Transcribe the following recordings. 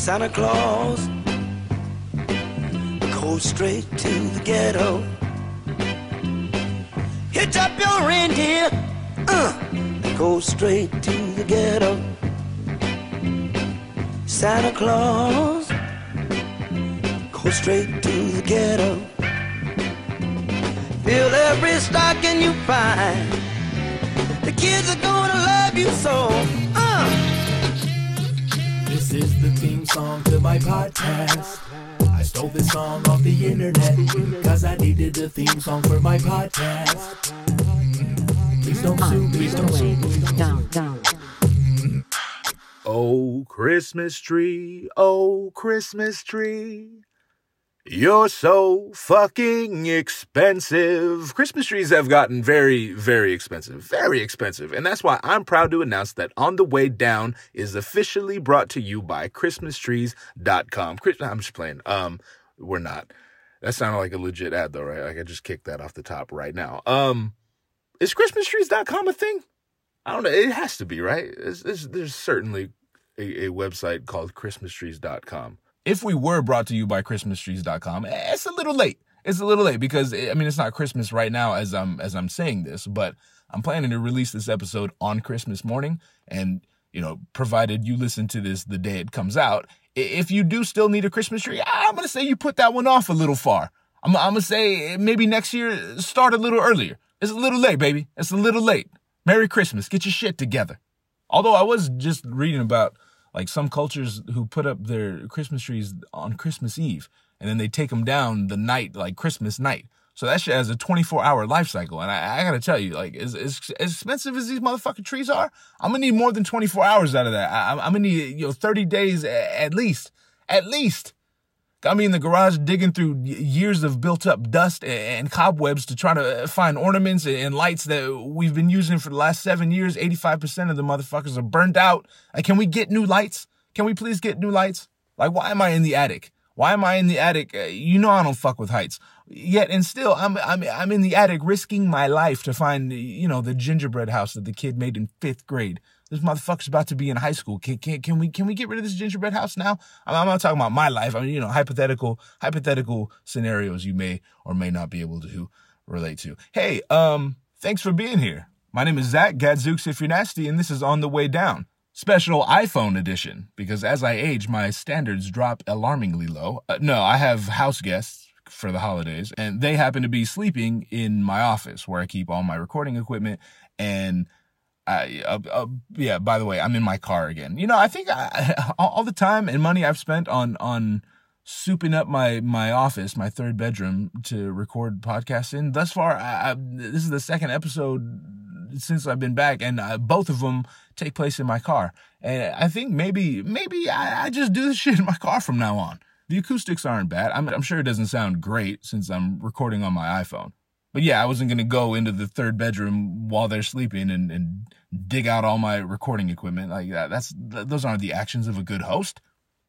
Santa Claus goes straight to the ghetto. Hitch up your reindeer, uh, go straight to the ghetto. Santa Claus go straight to the ghetto. Fill every stocking you find. The kids are gonna love you so. Uh. This is the theme song to my podcast. I stole this song off the internet because I needed a theme song for my podcast. Please don't sue me. Please don't sue me. Down, down. Oh, Christmas tree, oh, Christmas tree. You're so fucking expensive. Christmas trees have gotten very, very expensive. Very expensive. And that's why I'm proud to announce that On the Way Down is officially brought to you by ChristmasTrees.com. Chris- I'm just playing. Um, we're not. That sounded like a legit ad though, right? Like I just kicked that off the top right now. Um, is ChristmasTrees.com a thing? I don't know. It has to be, right? It's, it's, there's certainly a, a website called ChristmasTrees.com. If we were brought to you by ChristmasTrees.com, it's a little late. It's a little late because I mean it's not Christmas right now as I'm as I'm saying this, but I'm planning to release this episode on Christmas morning, and you know, provided you listen to this the day it comes out, if you do still need a Christmas tree, I'm gonna say you put that one off a little far. I'm, I'm gonna say maybe next year start a little earlier. It's a little late, baby. It's a little late. Merry Christmas. Get your shit together. Although I was just reading about like some cultures who put up their Christmas trees on Christmas Eve and then they take them down the night, like Christmas night. So that shit has a 24 hour life cycle. And I, I gotta tell you, like, as, as, as expensive as these motherfucking trees are, I'm gonna need more than 24 hours out of that. I, I'm gonna need, you know, 30 days at least. At least. Got me in the garage digging through years of built up dust and cobwebs to try to find ornaments and lights that we've been using for the last seven years. 85% of the motherfuckers are burned out. Like, can we get new lights? Can we please get new lights? Like, why am I in the attic? Why am I in the attic? Uh, You know I don't fuck with heights. Yet and still, I'm I'm I'm in the attic risking my life to find you know the gingerbread house that the kid made in fifth grade. This motherfucker's about to be in high school. Can, can, can we can we get rid of this gingerbread house now? I'm, I'm not talking about my life. I mean, you know, hypothetical hypothetical scenarios you may or may not be able to relate to. Hey, um, thanks for being here. My name is Zach Gadzooks if you're nasty, and this is on the way down. Special iPhone edition, because as I age, my standards drop alarmingly low. Uh, no, I have house guests for the holidays, and they happen to be sleeping in my office where I keep all my recording equipment. And I, uh, uh, yeah, by the way, I'm in my car again. You know, I think I, all the time and money I've spent on on souping up my my office, my third bedroom to record podcasts in. Thus far, I, I, this is the second episode since I've been back, and uh, both of them take place in my car. And I think maybe maybe I, I just do this shit in my car from now on. The acoustics aren't bad. I'm, I'm sure it doesn't sound great since I'm recording on my iPhone. But yeah, I wasn't gonna go into the third bedroom while they're sleeping and, and dig out all my recording equipment like that. That's th- those aren't the actions of a good host.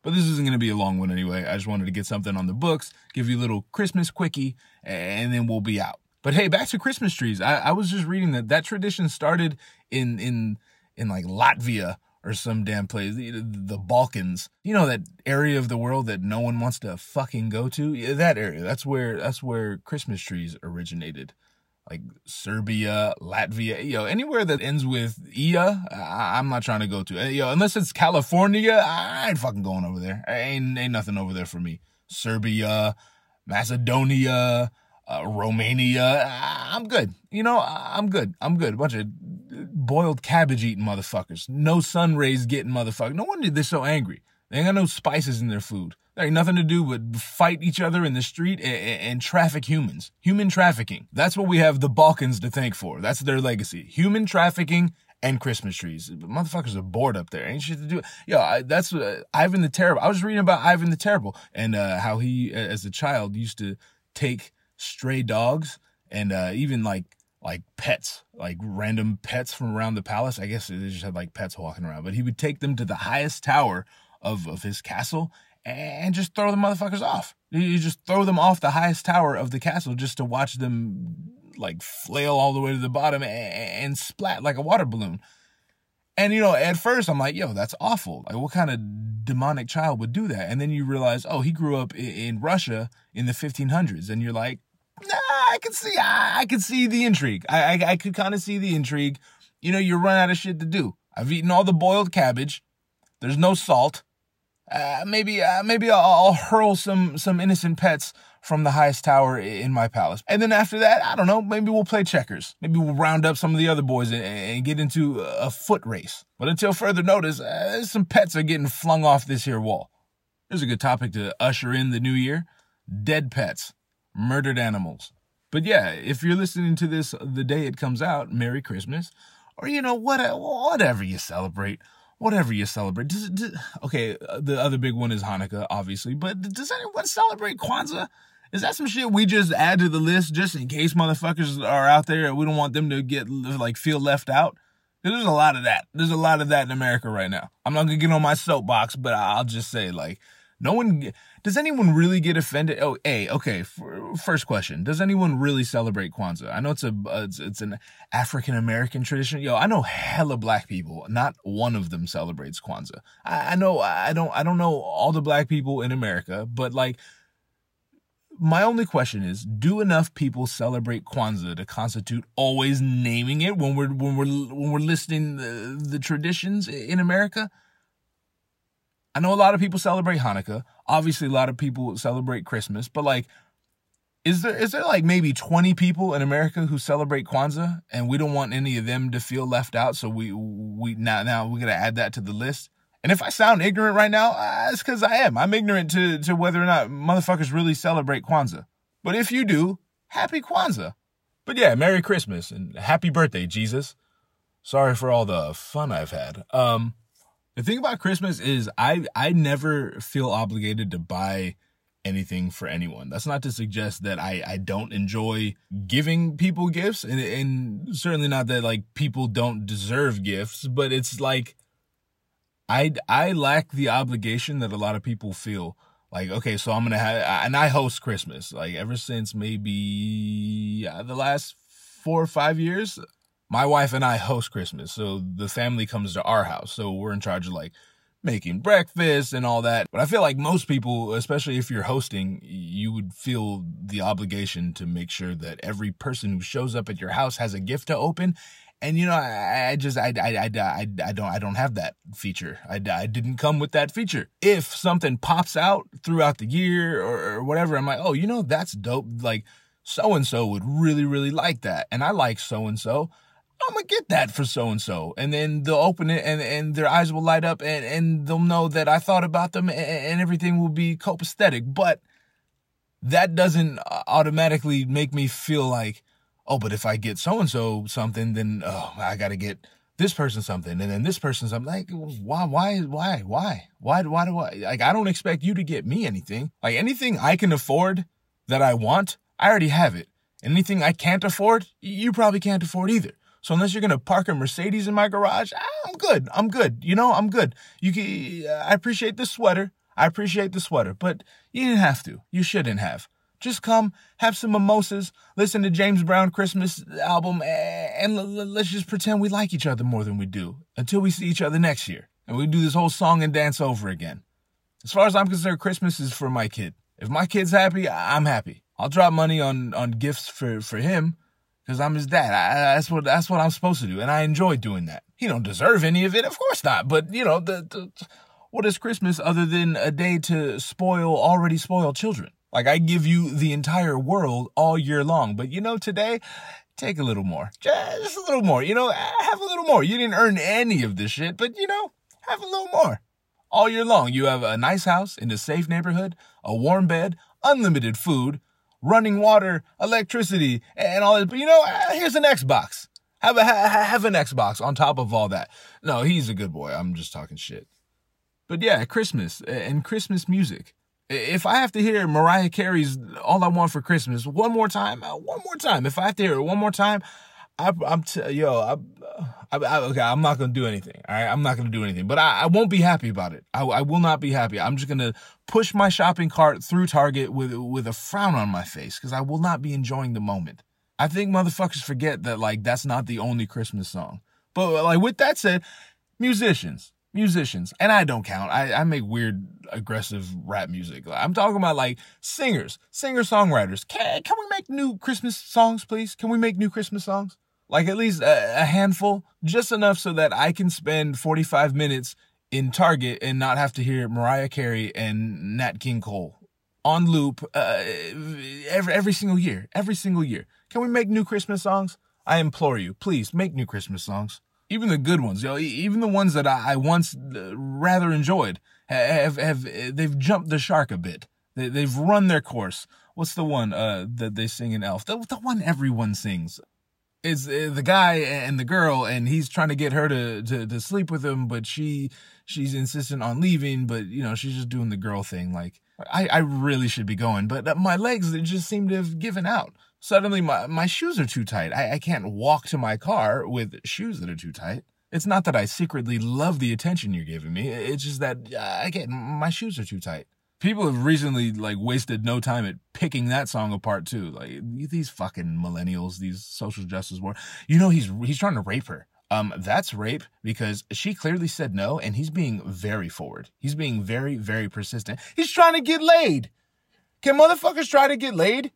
But this isn't gonna be a long one anyway. I just wanted to get something on the books, give you a little Christmas quickie, and then we'll be out. But hey, back to Christmas trees. I, I was just reading that that tradition started in in in like Latvia or some damn place, the, the Balkans. You know that area of the world that no one wants to fucking go to. Yeah, that area. That's where that's where Christmas trees originated. Like Serbia, Latvia, know, anywhere that ends with ia, I, I'm not trying to go to. Know, unless it's California, I ain't fucking going over there. Ain't ain't nothing over there for me. Serbia, Macedonia, uh, Romania. I'm good. You know, I'm good. I'm good. A bunch of boiled cabbage eating motherfuckers. No sun rays getting motherfuckers. No wonder they're so angry. They ain't got no spices in their food. Ain't nothing to do but fight each other in the street and, and traffic humans. Human trafficking. That's what we have the Balkans to thank for. That's their legacy. Human trafficking and Christmas trees. Motherfuckers are bored up there. Ain't shit to do. Yo, I, that's uh, Ivan the Terrible. I was reading about Ivan the Terrible and uh, how he, as a child, used to take stray dogs and uh, even like like pets, like random pets from around the palace. I guess they just had like pets walking around, but he would take them to the highest tower of, of his castle and just throw the motherfuckers off. You just throw them off the highest tower of the castle just to watch them like flail all the way to the bottom and, splat like a water balloon. And you know, at first I'm like, yo, that's awful. Like, what kind of demonic child would do that? And then you realize, oh, he grew up in, Russia in the 1500s, and you're like, nah, I can see, I, I can see the intrigue. I, I, I could kind of see the intrigue. You know, you run out of shit to do. I've eaten all the boiled cabbage. There's no salt. Uh, maybe, uh, maybe I'll, I'll hurl some some innocent pets from the highest tower in my palace. And then after that, I don't know, maybe we'll play checkers. Maybe we'll round up some of the other boys and, and get into a foot race. But until further notice, uh, some pets are getting flung off this here wall. There's a good topic to usher in the new year dead pets, murdered animals. But yeah, if you're listening to this the day it comes out, Merry Christmas, or you know, what, whatever you celebrate whatever you celebrate. Does, does, okay, uh, the other big one is Hanukkah, obviously, but does anyone celebrate Kwanzaa? Is that some shit we just add to the list just in case motherfuckers are out there and we don't want them to get like feel left out? There's a lot of that. There's a lot of that in America right now. I'm not gonna get on my soapbox, but I'll just say like, no one does anyone really get offended? Oh, hey, okay. first question: Does anyone really celebrate Kwanzaa? I know it's a uh, it's, it's an African American tradition. Yo, I know hella black people. Not one of them celebrates Kwanzaa. I, I know I don't I don't know all the black people in America, but like my only question is do enough people celebrate Kwanzaa to constitute always naming it when we're when we're when we're listing the, the traditions in America? I know a lot of people celebrate Hanukkah. Obviously a lot of people celebrate Christmas, but like is there is there like maybe 20 people in America who celebrate Kwanzaa and we don't want any of them to feel left out so we we now now we're going to add that to the list? And if I sound ignorant right now, uh, it's because I am. I'm ignorant to, to whether or not motherfuckers really celebrate Kwanzaa. But if you do, happy Kwanzaa. But yeah, Merry Christmas and happy birthday, Jesus. Sorry for all the fun I've had. Um, the thing about Christmas is I I never feel obligated to buy anything for anyone. That's not to suggest that I, I don't enjoy giving people gifts and, and certainly not that like people don't deserve gifts, but it's like I I lack the obligation that a lot of people feel. Like, okay, so I'm gonna have, and I host Christmas. Like ever since maybe uh, the last four or five years, my wife and I host Christmas. So the family comes to our house. So we're in charge of like making breakfast and all that. But I feel like most people, especially if you're hosting, you would feel the obligation to make sure that every person who shows up at your house has a gift to open and you know, I, I just, I, I, I, I, I don't, I don't have that feature. I, I didn't come with that feature. If something pops out throughout the year or, or whatever, I'm like, oh, you know, that's dope. Like so and so would really, really like that, and I like so and so. I'm gonna get that for so and so, and then they'll open it, and and their eyes will light up, and and they'll know that I thought about them, and, and everything will be copacetic. But that doesn't uh, automatically make me feel like oh, but if I get so and so something, then oh, I got to get this person something, and then this person something. Like, why, why, why, why, why, why do I like? I don't expect you to get me anything. Like anything I can afford that I want, I already have it. Anything I can't afford, you probably can't afford either. So unless you're gonna park a Mercedes in my garage, ah, I'm good. I'm good. You know, I'm good. You can. Uh, I appreciate the sweater. I appreciate the sweater, but you didn't have to. You shouldn't have. Just come, have some mimosas, listen to James Brown Christmas album, and let's just pretend we like each other more than we do until we see each other next year. And we do this whole song and dance over again. As far as I'm concerned, Christmas is for my kid. If my kid's happy, I'm happy. I'll drop money on, on gifts for, for him because I'm his dad. I, that's what that's what I'm supposed to do, and I enjoy doing that. He don't deserve any of it, of course not. But you know, the, the what is Christmas other than a day to spoil already spoiled children? Like I give you the entire world all year long, but you know, today, take a little more. Just a little more. You know, have a little more. You didn't earn any of this shit, but you know, have a little more. All year long, you have a nice house in a safe neighborhood, a warm bed, unlimited food, running water, electricity, and all that. But you know, uh, here's an Xbox. Have a have an Xbox on top of all that. No, he's a good boy. I'm just talking shit. But yeah, Christmas and Christmas music. If I have to hear Mariah Carey's "All I Want for Christmas" one more time, uh, one more time. If I have to hear it one more time, I, am t- yo, I, I, I, okay, I'm not gonna do anything. All right, I'm not gonna do anything. But I, I won't be happy about it. I, I will not be happy. I'm just gonna push my shopping cart through Target with with a frown on my face because I will not be enjoying the moment. I think motherfuckers forget that like that's not the only Christmas song. But like with that said, musicians, musicians, and I don't count. I, I make weird, aggressive rap music. I'm talking about like singers, singer songwriters. Can, can we make new Christmas songs, please? Can we make new Christmas songs? Like at least a, a handful, just enough so that I can spend 45 minutes in Target and not have to hear Mariah Carey and Nat King Cole on loop uh, every every single year, every single year. Can we make new Christmas songs? I implore you, please make new Christmas songs. Even the good ones, yo, even the ones that I, I once uh, rather enjoyed have, have they've jumped the shark a bit. They, they've run their course. What's the one uh, that they sing in Elf? The, the one everyone sings. It's uh, the guy and the girl, and he's trying to get her to, to, to sleep with him, but she she's insistent on leaving, but you know she's just doing the girl thing. Like I, I really should be going, but my legs they just seem to have given out. Suddenly, my, my shoes are too tight. I, I can't walk to my car with shoes that are too tight. It's not that I secretly love the attention you're giving me. It's just that uh, I get my shoes are too tight. People have recently like wasted no time at picking that song apart too. Like these fucking millennials, these social justice war. You know he's he's trying to rape her. Um, that's rape because she clearly said no, and he's being very forward. He's being very, very persistent. He's trying to get laid. Can motherfuckers try to get laid?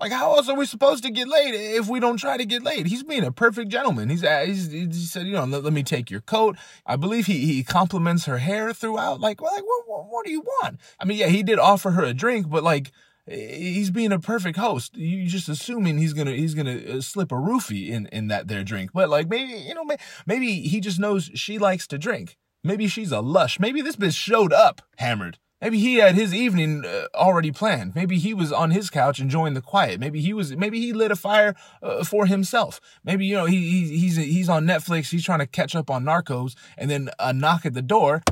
Like, how else are we supposed to get laid if we don't try to get laid? He's being a perfect gentleman. He's, uh, he's he said, you know, let, let, me take your coat. I believe he he compliments her hair throughout. Like, like what, what, what do you want? I mean, yeah, he did offer her a drink, but like he's being a perfect host. You just assuming he's gonna he's gonna uh, slip a roofie in in that their drink. But like maybe you know maybe he just knows she likes to drink. Maybe she's a lush. Maybe this bitch showed up hammered. Maybe he had his evening uh, already planned. Maybe he was on his couch enjoying the quiet. Maybe he was. Maybe he lit a fire uh, for himself. Maybe you know he, he he's he's on Netflix. He's trying to catch up on Narcos, and then a knock at the door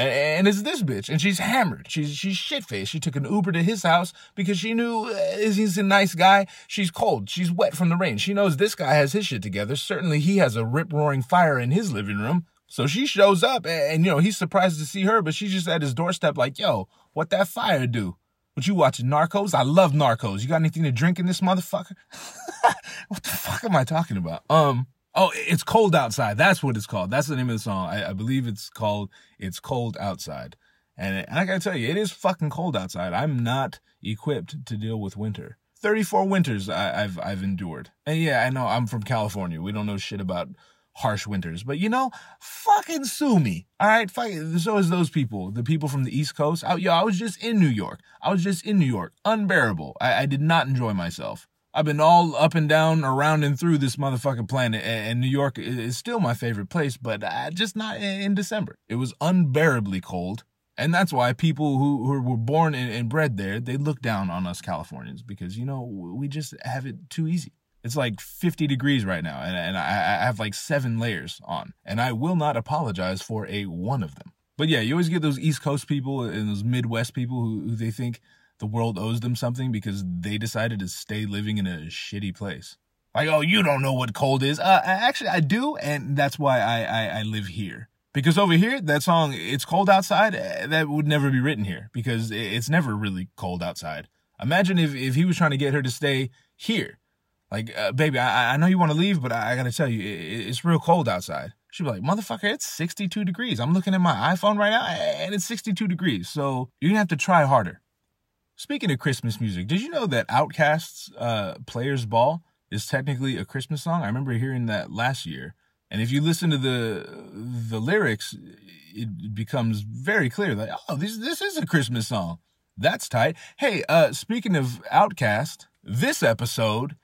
and, and it's this bitch, and she's hammered. She's she's shit faced. She took an Uber to his house because she knew uh, he's a nice guy. She's cold. She's wet from the rain. She knows this guy has his shit together. Certainly, he has a rip roaring fire in his living room. So she shows up, and, and you know he's surprised to see her, but she's just at his doorstep, like, "Yo, what that fire do?" What you watching Narcos? I love Narcos. You got anything to drink in this motherfucker? what the fuck am I talking about? Um, Oh, it's cold outside. That's what it's called. That's the name of the song. I, I believe it's called "It's Cold Outside." And, it, and I gotta tell you, it is fucking cold outside. I'm not equipped to deal with winter. 34 winters I, have I've endured. And yeah, I know I'm from California. We don't know shit about harsh winters, but you know, fucking sue me. All right, fuck, so is those people, the people from the East Coast. I, yo, I was just in New York. I was just in New York. Unbearable. I, I did not enjoy myself. I've been all up and down, around and through this motherfucking planet, and New York is still my favorite place, but just not in December. It was unbearably cold, and that's why people who, who were born and bred there, they look down on us Californians because, you know, we just have it too easy. It's like 50 degrees right now, and, and I, I have like seven layers on, and I will not apologize for a one of them. But yeah, you always get those East Coast people and those Midwest people who, who they think the world owes them something because they decided to stay living in a shitty place. Like, oh, you don't know what cold is. Uh, actually, I do, and that's why I, I, I live here. Because over here, that song, It's Cold Outside, eh, that would never be written here because it's never really cold outside. Imagine if, if he was trying to get her to stay here. Like, uh, baby, I, I know you want to leave, but I, I got to tell you, it, it's real cold outside. She'd be like, motherfucker, it's 62 degrees. I'm looking at my iPhone right now, and it's 62 degrees. So you're going to have to try harder. Speaking of Christmas music, did you know that OutKast's uh, Players Ball is technically a Christmas song? I remember hearing that last year. And if you listen to the the lyrics, it becomes very clear that oh, this this is a Christmas song. That's tight. Hey, uh, speaking of OutKast, this episode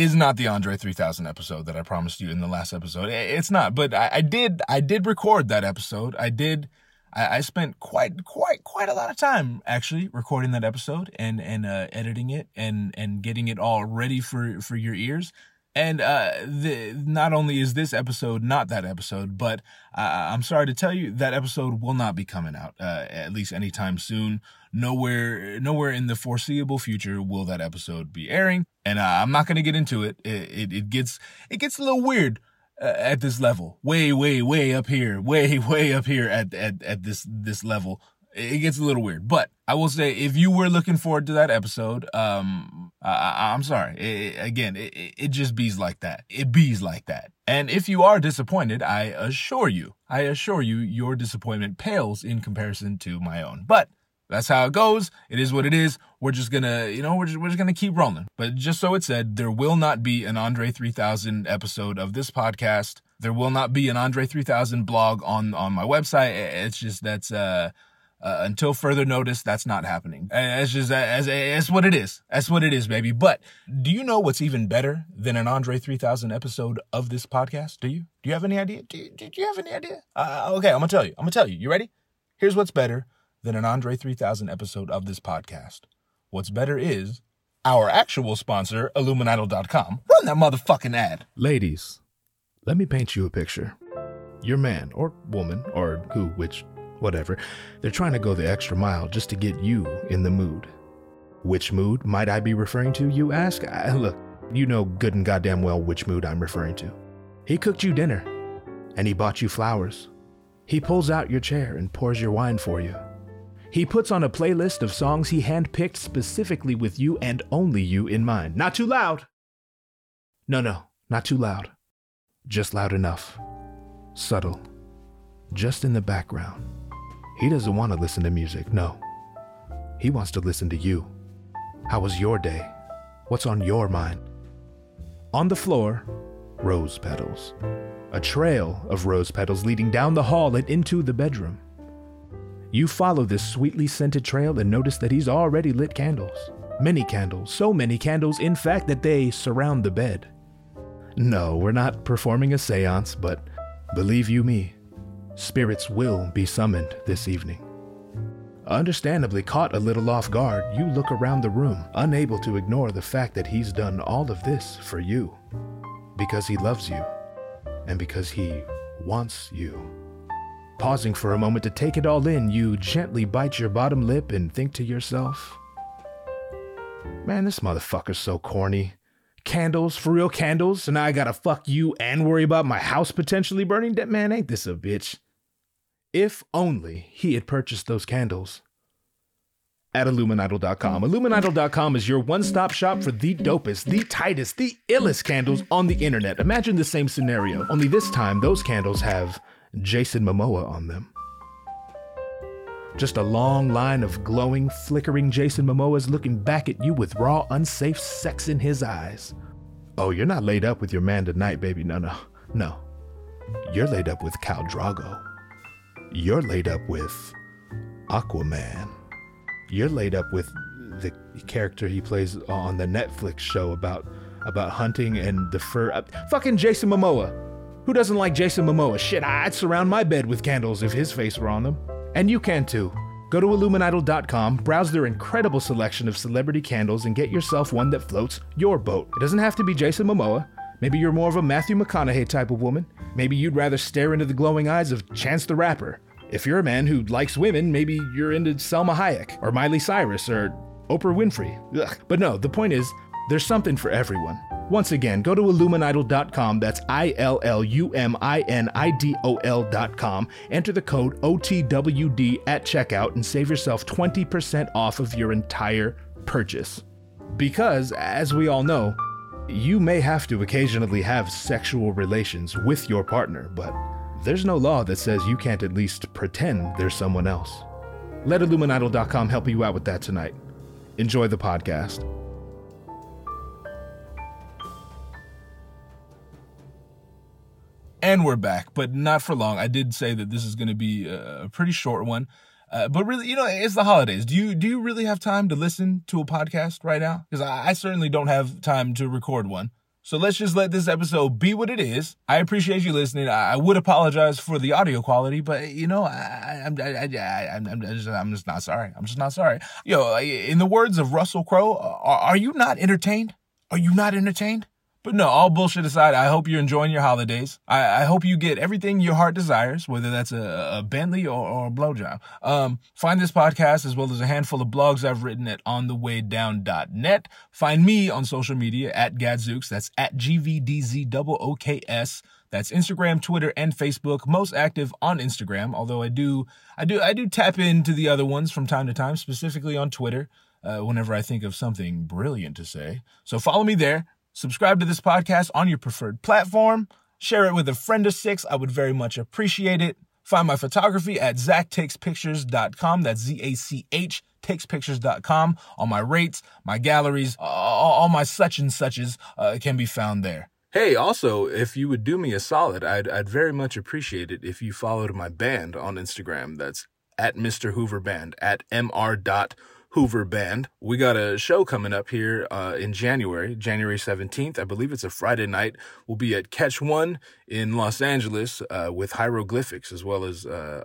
is not the Andre 3000 episode that I promised you in the last episode. It's not, but I, I did I did record that episode. I did I, I spent quite quite quite a lot of time actually recording that episode and and uh, editing it and and getting it all ready for for your ears. And uh, the, not only is this episode not that episode, but uh, I'm sorry to tell you that episode will not be coming out uh, at least anytime soon. Nowhere, nowhere in the foreseeable future will that episode be airing. And uh, I'm not to get into it. It, it. it gets it gets a little weird uh, at this level, way, way, way up here, way, way up here at, at, at this, this level. It gets a little weird. But I will say, if you were looking forward to that episode, um, I, am sorry. It, again, it, it just bees like that. It bees like that. And if you are disappointed, I assure you, I assure you, your disappointment pales in comparison to my own. But that's how it goes. It is what it is. We're just gonna, you know, we're just, we're just gonna keep rolling. But just so it said, there will not be an Andre 3000 episode of this podcast. There will not be an Andre 3000 blog on on my website. It's just that's uh, uh until further notice, that's not happening. It's just as it's what it is. That's what it is, baby. But do you know what's even better than an Andre 3000 episode of this podcast? Do you? Do you have any idea? Do you, do you have any idea? Uh, okay, I'm gonna tell you. I'm gonna tell you. You ready? Here's what's better than an Andre 3000 episode of this podcast. What's better is our actual sponsor, Illuminidol.com. Run that motherfucking ad. Ladies, let me paint you a picture. Your man or woman or who, which, whatever, they're trying to go the extra mile just to get you in the mood. Which mood might I be referring to, you ask? I, look, you know good and goddamn well which mood I'm referring to. He cooked you dinner, and he bought you flowers. He pulls out your chair and pours your wine for you. He puts on a playlist of songs he handpicked specifically with you and only you in mind. Not too loud. No, no, not too loud. Just loud enough. Subtle. Just in the background. He doesn't want to listen to music, no. He wants to listen to you. How was your day? What's on your mind? On the floor, rose petals. A trail of rose petals leading down the hall and into the bedroom. You follow this sweetly scented trail and notice that he's already lit candles. Many candles, so many candles, in fact, that they surround the bed. No, we're not performing a seance, but believe you me, spirits will be summoned this evening. Understandably caught a little off guard, you look around the room, unable to ignore the fact that he's done all of this for you. Because he loves you, and because he wants you. Pausing for a moment to take it all in, you gently bite your bottom lip and think to yourself, Man, this motherfucker's so corny. Candles, for real candles, and now I gotta fuck you and worry about my house potentially burning? That man, ain't this a bitch? If only he had purchased those candles at Illuminidol.com. Illuminidol.com is your one stop shop for the dopest, the tightest, the illest candles on the internet. Imagine the same scenario, only this time those candles have Jason Momoa on them. Just a long line of glowing, flickering Jason Momoas looking back at you with raw, unsafe sex in his eyes. Oh, you're not laid up with your man tonight, baby. No, no, no. You're laid up with Khal Drogo. You're laid up with Aquaman. You're laid up with the character he plays on the Netflix show about about hunting and the fur. Uh, fucking Jason Momoa. Who doesn't like Jason Momoa? Shit, I'd surround my bed with candles if his face were on them. And you can too. Go to Illuminidol.com, browse their incredible selection of celebrity candles, and get yourself one that floats your boat. It doesn't have to be Jason Momoa. Maybe you're more of a Matthew McConaughey type of woman. Maybe you'd rather stare into the glowing eyes of Chance the Rapper. If you're a man who likes women, maybe you're into Salma Hayek, or Miley Cyrus, or Oprah Winfrey. Ugh. But no, the point is, there's something for everyone. Once again, go to illuminidol.com. That's I L L U M I N I D O L.com. Enter the code OTWD at checkout and save yourself 20% off of your entire purchase. Because, as we all know, you may have to occasionally have sexual relations with your partner, but there's no law that says you can't at least pretend there's someone else. Let Illuminidol.com help you out with that tonight. Enjoy the podcast. And we're back, but not for long. I did say that this is going to be a pretty short one. Uh, but really, you know, it's the holidays. Do you do you really have time to listen to a podcast right now? Because I, I certainly don't have time to record one. So let's just let this episode be what it is. I appreciate you listening. I, would apologize for the audio quality, but you know, I, I'm, I, I, I'm, I'm, just, I'm just not sorry. I'm just not sorry. Yo, in the words of Russell Crowe, are, are you not entertained? Are you not entertained? But no, all bullshit aside, I hope you're enjoying your holidays. I, I hope you get everything your heart desires, whether that's a, a Bentley or, or a blowjob. Um, find this podcast as well as a handful of blogs I've written at onthewaydown.net. Find me on social media at Gadzooks. That's at G-V-D-Z-O-O-K-S. That's Instagram, Twitter, and Facebook. Most active on Instagram, although I do, I do, I do tap into the other ones from time to time, specifically on Twitter. Uh, whenever I think of something brilliant to say. So follow me there. Subscribe to this podcast on your preferred platform. Share it with a friend of six. I would very much appreciate it. Find my photography at zachtakespictures.com. That's Z A C H takespictures.com. All my rates, my galleries, all, my such and suches uh, can be found there. Hey, also, if you would do me a solid, I'd, I'd very much appreciate it if you followed my band on Instagram. That's at Mr. Hoover Band, at mr. Hoover Band. We got a show coming up here uh, in January, January 17th. I believe it's a Friday night. We'll be at Catch One in Los Angeles uh, with hieroglyphics, as well as uh,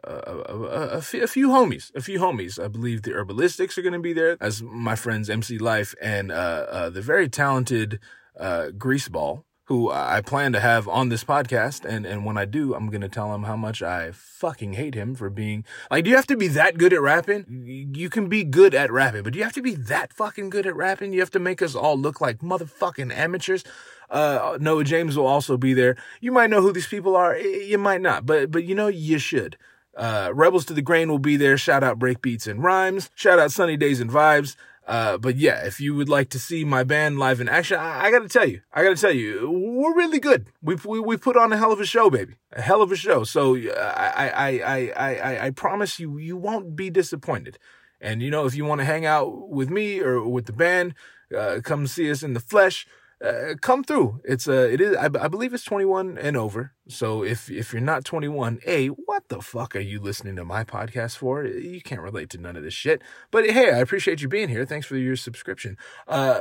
few homies. A few homies. I believe the Herbalistics are going to be there, as my friends MC Life and uh, uh, the very talented uh, Greaseball who I plan to have on this podcast. And, and when I do, I'm going to tell him how much I fucking hate him for being like, do you have to be that good at rapping? You can be good at rapping, but do you have to be that fucking good at rapping? You have to make us all look like motherfucking amateurs. Uh, Noah James will also be there. You might know who these people are. You might not, but, but you know, you should. Uh, Rebels to the Grain will be there. Shout out Breakbeats and Rhymes. Shout out Sunny Days and Vibes. Uh, but yeah, if you would like to see my band live in action, I, I, gotta tell you, I gotta tell you, we're really good. We, we, we put on a hell of a show, baby. A hell of a show. So, uh, I, I, I, I, I promise you, you won't be disappointed. And you know, if you want to hang out with me or with the band, uh, come see us in the flesh uh, come through. It's uh, it is. I, I, believe it's 21 and over. So if if you're not 21, a what the fuck are you listening to my podcast for? You can't relate to none of this shit. But hey, I appreciate you being here. Thanks for your subscription. Uh,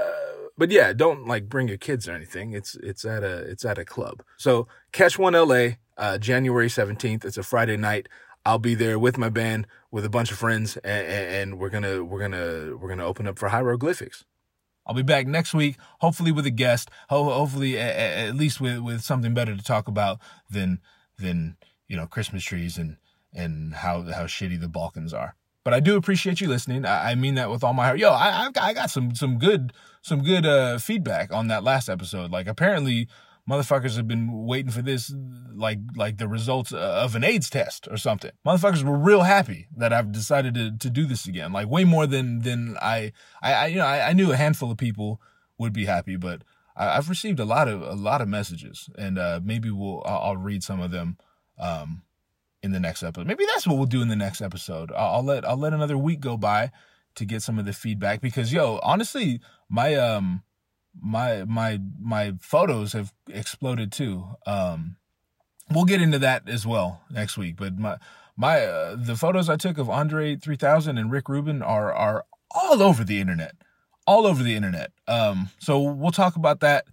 but yeah, don't like bring your kids or anything. It's it's at a it's at a club. So catch one LA, uh, January 17th. It's a Friday night. I'll be there with my band, with a bunch of friends, and, and we're gonna we're gonna we're gonna open up for hieroglyphics. I'll be back next week, hopefully with a guest, hopefully at least with, with something better to talk about than than you know Christmas trees and and how how shitty the Balkans are. But I do appreciate you listening. I, I mean that with all my heart. Yo, I, I've got, I got some some good some good uh, feedback on that last episode. Like apparently motherfuckers have been waiting for this like like the results of an AIDS test or something. Motherfuckers were real happy that I've decided to to do this again. Like way more than than I I, I you know I, I, knew a handful of people would be happy, but I, have received a lot of a lot of messages, and uh, maybe we'll I'll, I'll, read some of them. Um, in the next episode, maybe that's what we'll do in the next episode. I'll, I'll let I'll let another week go by to get some of the feedback because yo, honestly, my um my my my photos have exploded too. Um, we'll get into that as well next week. But my my uh, the photos I took of Andre 3000 and Rick Rubin are are all over the internet, all over the internet. Um, so we'll talk about that.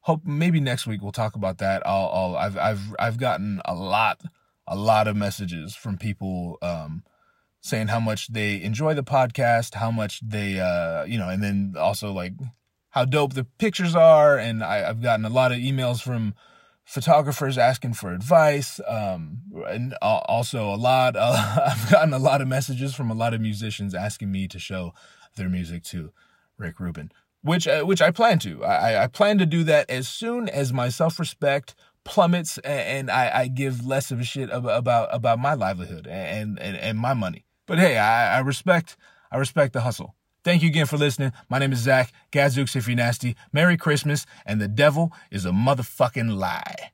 Hope maybe next week we'll talk about that. I'll, I'll I've I've I've gotten a lot a lot of messages from people um, saying how much they enjoy the podcast, how much they uh, you know, and then also like how dope the pictures are. And I, have gotten a lot of emails from photographers asking for advice. Um, and also a lot, uh, I've gotten a lot of messages from a lot of musicians asking me to show their music to Rick Rubin, which, uh, which I plan to. I, I plan to do that as soon as my self respect plummets and I, I give less of a shit about, about my livelihood and, and, and my money. But hey, I, I respect, I respect the hustle. Thank you again for listening. My name is Zach. Gadzooks if you're nasty. Merry Christmas, and the devil is a motherfucking lie.